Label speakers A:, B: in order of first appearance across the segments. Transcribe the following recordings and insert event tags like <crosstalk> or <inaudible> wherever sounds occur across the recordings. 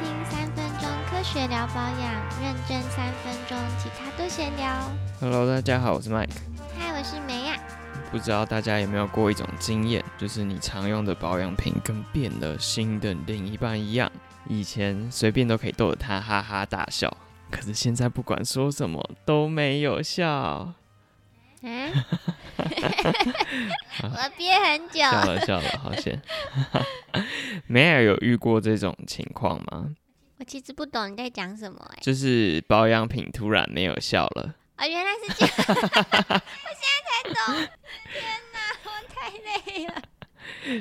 A: 听三分钟科学聊保养，认真三分钟，其他都闲聊。
B: Hello，大家好，我是 Mike。
A: 嗨，我是梅亚。
B: 不知道大家有没有过一种经验，就是你常用的保养品跟变了心的另一半一样，以前随便都可以逗得他哈哈大笑，可是现在不管说什么都没有效。
A: 嗯，<laughs> <laughs> 我憋很久。
B: 笑了笑了，好险。梅尔有遇过这种情况吗？
A: 我其实不懂你在讲什么哎、
B: 就是保养品突然没有效了，
A: 哦，原来是这样，<laughs> 我现在才懂。天哪，我太累了。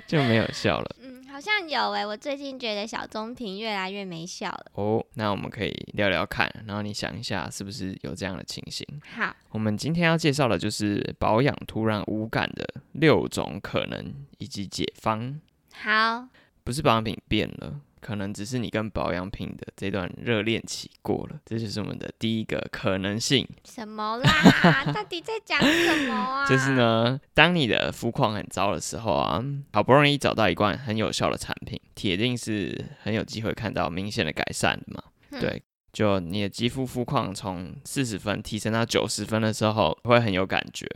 B: 就没有效了。
A: 嗯，好像有哎、我最近觉得小棕瓶越来越没效了。
B: 哦，那我们可以聊聊看，然后你想一下，是不是有这样的情形？
A: 好，
B: 我们今天要介绍的就是保养突然无感的六种可能以及解方。
A: 好，
B: 不是保养品变了，可能只是你跟保养品的这段热恋期过了，这就是我们的第一个可能性。
A: 什么啦？<laughs> 到底在讲什么啊？
B: 就是，呢，当你的肤况很糟的时候啊，好不容易找到一罐很有效的产品，铁定是很有机会看到明显的改善的嘛。
A: 嗯
B: 对，就你的肌肤肤况从四十分提升到九十分的时候，会很有感觉。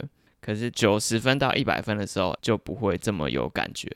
B: 可是九十分到一百分的时候就不会这么有感觉，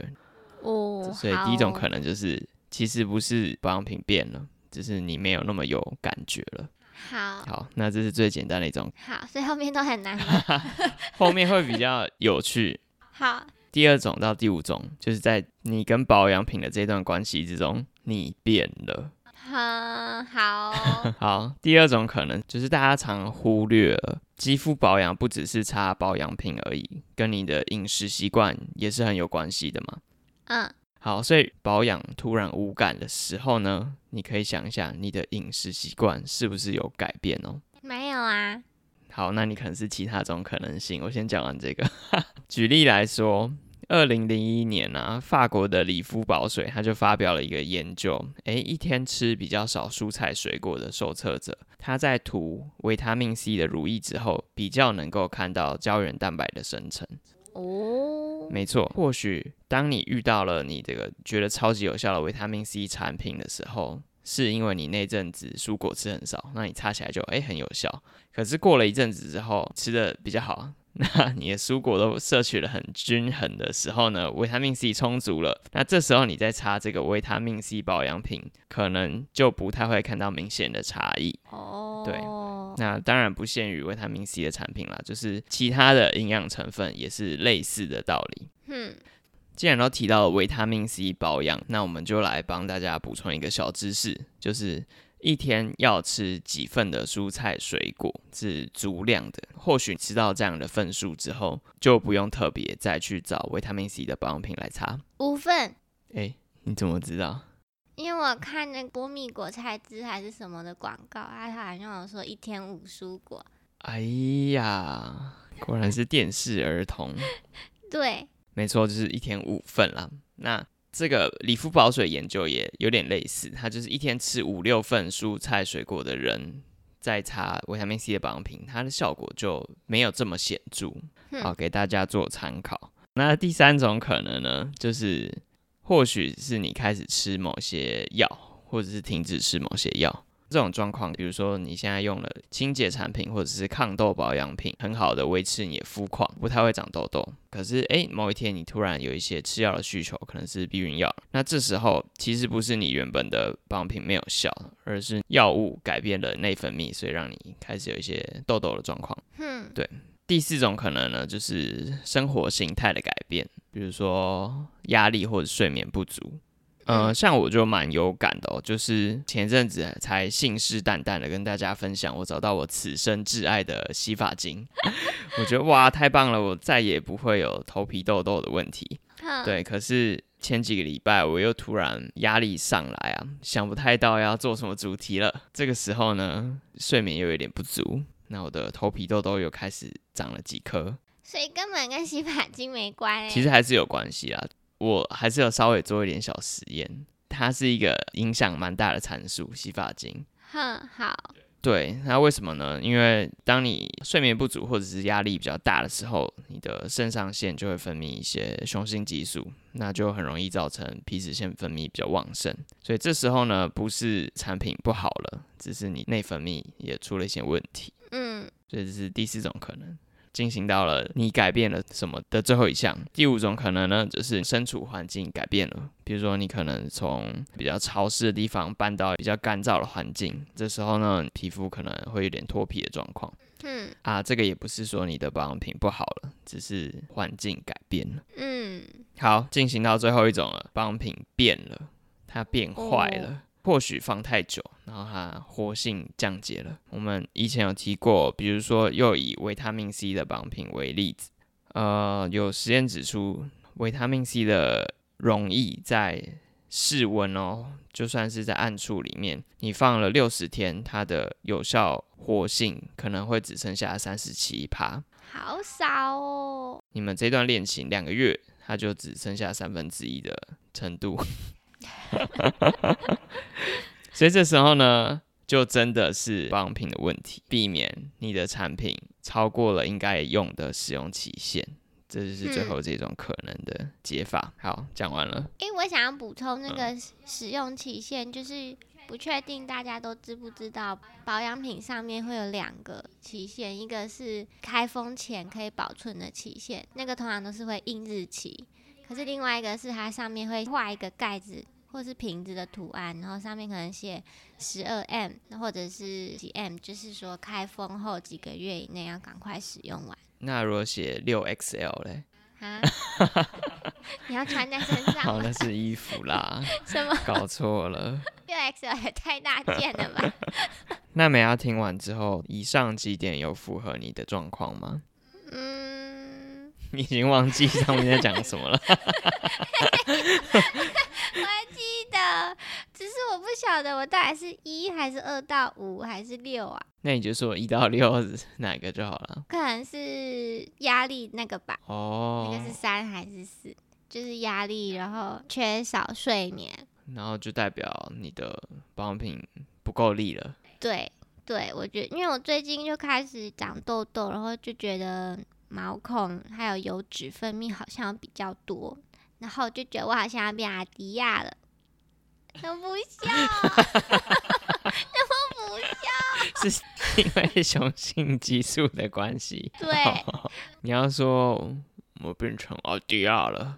A: 哦，
B: 所以第一种可
A: 能，
B: 能就是其实不是保养品变了，只是你没有那么有感觉了。
A: 好
B: 好，那这是最简单的一种，
A: 好，所以后面都很难。<laughs>
B: 后面会比较有趣。<laughs>
A: 好，
B: 第二种到第五种，就是在你跟保养品的这段关系之中，你变了。
A: 好，好，<laughs>
B: 好，第二种可能就是大家常忽略了，肌肤保养不只是擦保养品而已，跟你的饮食习惯也是很有关系的嘛。
A: 嗯，
B: 好，所以保养突然无感的时候呢，你可以想一下你的饮食习惯是不是有改变哦。
A: 没有啊，
B: 好，那你可能是其他种可能性。我先讲完这个。<laughs> 举例来说，二零零一年啊，法国的里夫保水他就发表了一个研究，诶，一天吃比较少蔬菜水果的受测者，他在涂维他命 C 的乳液之后，比较能够看到胶原蛋白的生成。
A: 哦，
B: 没错，或许当你遇到了你这个觉得超级有效的维他命 C 产品的时候，是因为你那阵子蔬果吃很少，那你擦起来就诶很有效。可是过了一阵子之后，吃的比较好，<laughs> 那你的蔬果都摄取的很均衡的时候呢，维他命 C 充足了，那这时候你再擦这个维他命 C 保养品，可能就不太会看到明显的差异。
A: 哦，
B: 对那当然不限于维他命 C 的产品啦，就是其他的营养成分也是类似的道理。
A: 嗯，
B: 既然都提到了维他命 C 保养，那我们就来帮大家补充一个小知识，就是一天要吃几份的蔬菜水果是足量的。或许吃到这样的份数之后，就不用特别再去找维他命 C 的保养品来擦。
A: 五份，
B: 诶，你怎么知道？
A: 因为我看那波蜜果菜汁还是什么的广告，它好像有说一天五蔬果。
B: 哎呀，果然是电视儿童。<laughs>
A: 对，
B: 没错，就是一天五份啦。那这个理肤保水研究也有点类似，它就是一天吃五六份蔬菜水果的人，在擦维他命 C 的保养品，它的效果就没有这么显著。
A: 嗯
B: 好，给大家做参考。那第三种可能呢，就是或许是你开始吃某些药，或者是停止吃某些药。这种状况，比如说你现在用了清洁产品或者是抗痘保养品，很好的维持你的肤况，不太会长痘痘。可是诶，某一天你突然有一些吃药的需求，可能是避孕药，那这时候其实不是你原本的保养品没有效，而是药物改变了内分泌，所以让你开始有一些痘痘的状况。
A: 哼，
B: 第四种可能呢，就是生活形态的改变，比如说压力或者睡眠不足。呃，
A: 嗯
B: 像我就蛮有感的哦，就是前阵子才信誓旦旦的跟大家分享，我找到我此生挚爱的洗发精，<laughs> 我觉得哇太棒了，我再也不会有头皮痘痘的问题。<laughs> 对，可是前几个礼拜我又突然压力上来啊，想不太到要做什么主题了。这个时候呢，睡眠又有点不足，那我的头皮痘痘又开始长了几颗，
A: 所以根本跟洗发精没关、欸。
B: 其实还是有关系啊。我还是有稍微做一点小实验，它是一个影响蛮大的参数，洗发精。
A: 哼，好，
B: 对，那为什么呢？因为当你睡眠不足或者是压力比较大的时候，你的肾上腺就会分泌一些雄性激素，那就很容易造成皮脂腺分泌比较旺盛。所以这时候呢，不是产品不好了，只是你内分泌也出了一些问题。
A: 嗯，
B: 所以这是第四种可能。进行到了你改变了什么的最后一项，第五种可能呢，就是身处环境改变了。比如说，你可能从比较潮湿的地方搬到比较干燥的环境，这时候呢，皮肤可能会有点脱皮的状况。
A: 嗯
B: 啊，这个也不是说你的保养品不好了，只是环境改变了。
A: 嗯，
B: 好，进行到最后一种了，保养品变了，它变坏了。或许放太久，然后它活性降解了。我们以前有提过，比如说又以维他命 C 的榜品为例子，呃，有实验指出，维他命 C 的溶液在室温哦，就算是在暗处里面，你放了六十天，它的有效活性可能会只剩下三十七趴。
A: 好少哦。
B: 你们这段恋情两个月，它就只剩下三分之一的程度。<laughs> 所以这时候呢，就真的是保养品的问题，避免你的产品超过了应该用的使用期限，这就是最后这种可能的解法。好，讲完了。
A: 因为，我想要补充那个使用期限，就是不确定大家都知不知道，保养品上面会有两个期限，一个是开封前可以保存的期限，那个通常都是会印日期。可是另外一个是它上面会画一个盖子或是瓶子的图案，然后上面可能写十二 M 或者是几 M，就是说开封后几个月以内要赶快使用完。
B: 那如果写六 XL 嘞？
A: 啊？<laughs> 你要穿在身上？
B: 好，那是衣服啦。<laughs>
A: 什么？
B: 搞错了。<laughs>
A: 六 XL 也太大件了吧？
B: 那美亚听完之后，以上几点有符合你的状况吗？嗯。你已经忘记上面在讲什么了。
A: 我还记得，只是我不晓得我到底是一还是二到五还是六啊？
B: 那你就说一到六是哪个就好了。
A: 可能是压力那个吧。
B: 哦。
A: 那个是三还是四？就是压力，然后缺少睡眠，
B: 然后就代表你的保养品不够力了。
A: 对对，我觉得，因为我最近就开始长痘痘，然后就觉得。毛孔还有油脂分泌好像比较多，然后就觉得我好像要变阿迪亚了。都不笑，<laughs> 都不笑，<laughs>
B: 是因为雄性激素的关系。
A: 对，
B: 你要说我变成阿迪亚了。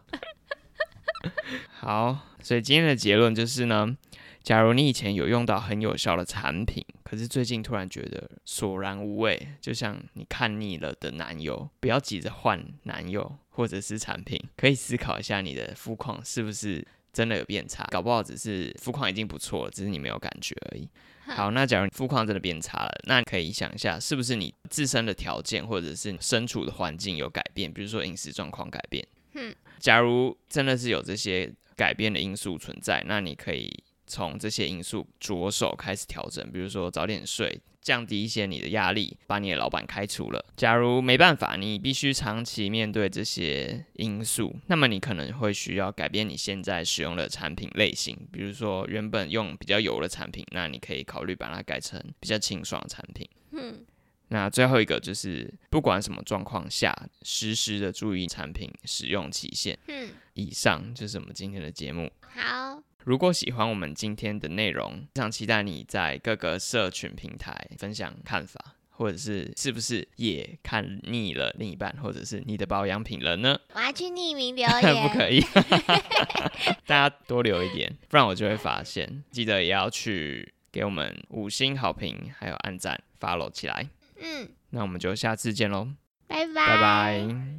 B: 好，所以今天的结论就是呢。假如你以前有用到很有效的产品，可是最近突然觉得索然无味，就像你看腻了的男友，不要急着换男友或者是产品，可以思考一下你的肤况是不是真的有变差，搞不好只是肤况已经不错了，只是你没有感觉而已。好，那假如肤况真的变差了，那可以想一下，是不是你自身的条件或者是身处的环境有改变，比如说饮食状况改变。嗯，假如真的是有这些改变的因素存在，那你可以。从这些因素着手开始调整，比如说早点睡，降低一些你的压力，把你的老板开除了。假如没办法，你必须长期面对这些因素，那么你可能会需要改变你现在使用的产品类型。比如说原本用比较油的产品，那你可以考虑把它改成比较清爽的产品。嗯，那最后一个就是不管什么状况下，实时的注意产品使用期限。嗯，以上就是我们今天的节目。
A: 好。
B: 如果喜欢我们今天的内容，非常期待你在各个社群平台分享看法，或者是是不是也看腻了另一半，或者是你的保养品了呢？
A: 我要去匿名留言，<laughs>
B: 不可以，<laughs> 大家多留一点，不然我就会发现。记得也要去给我们五星好评，还有按赞 follow 起来。嗯，那我们就下次见喽，
A: 拜拜，
B: 拜拜。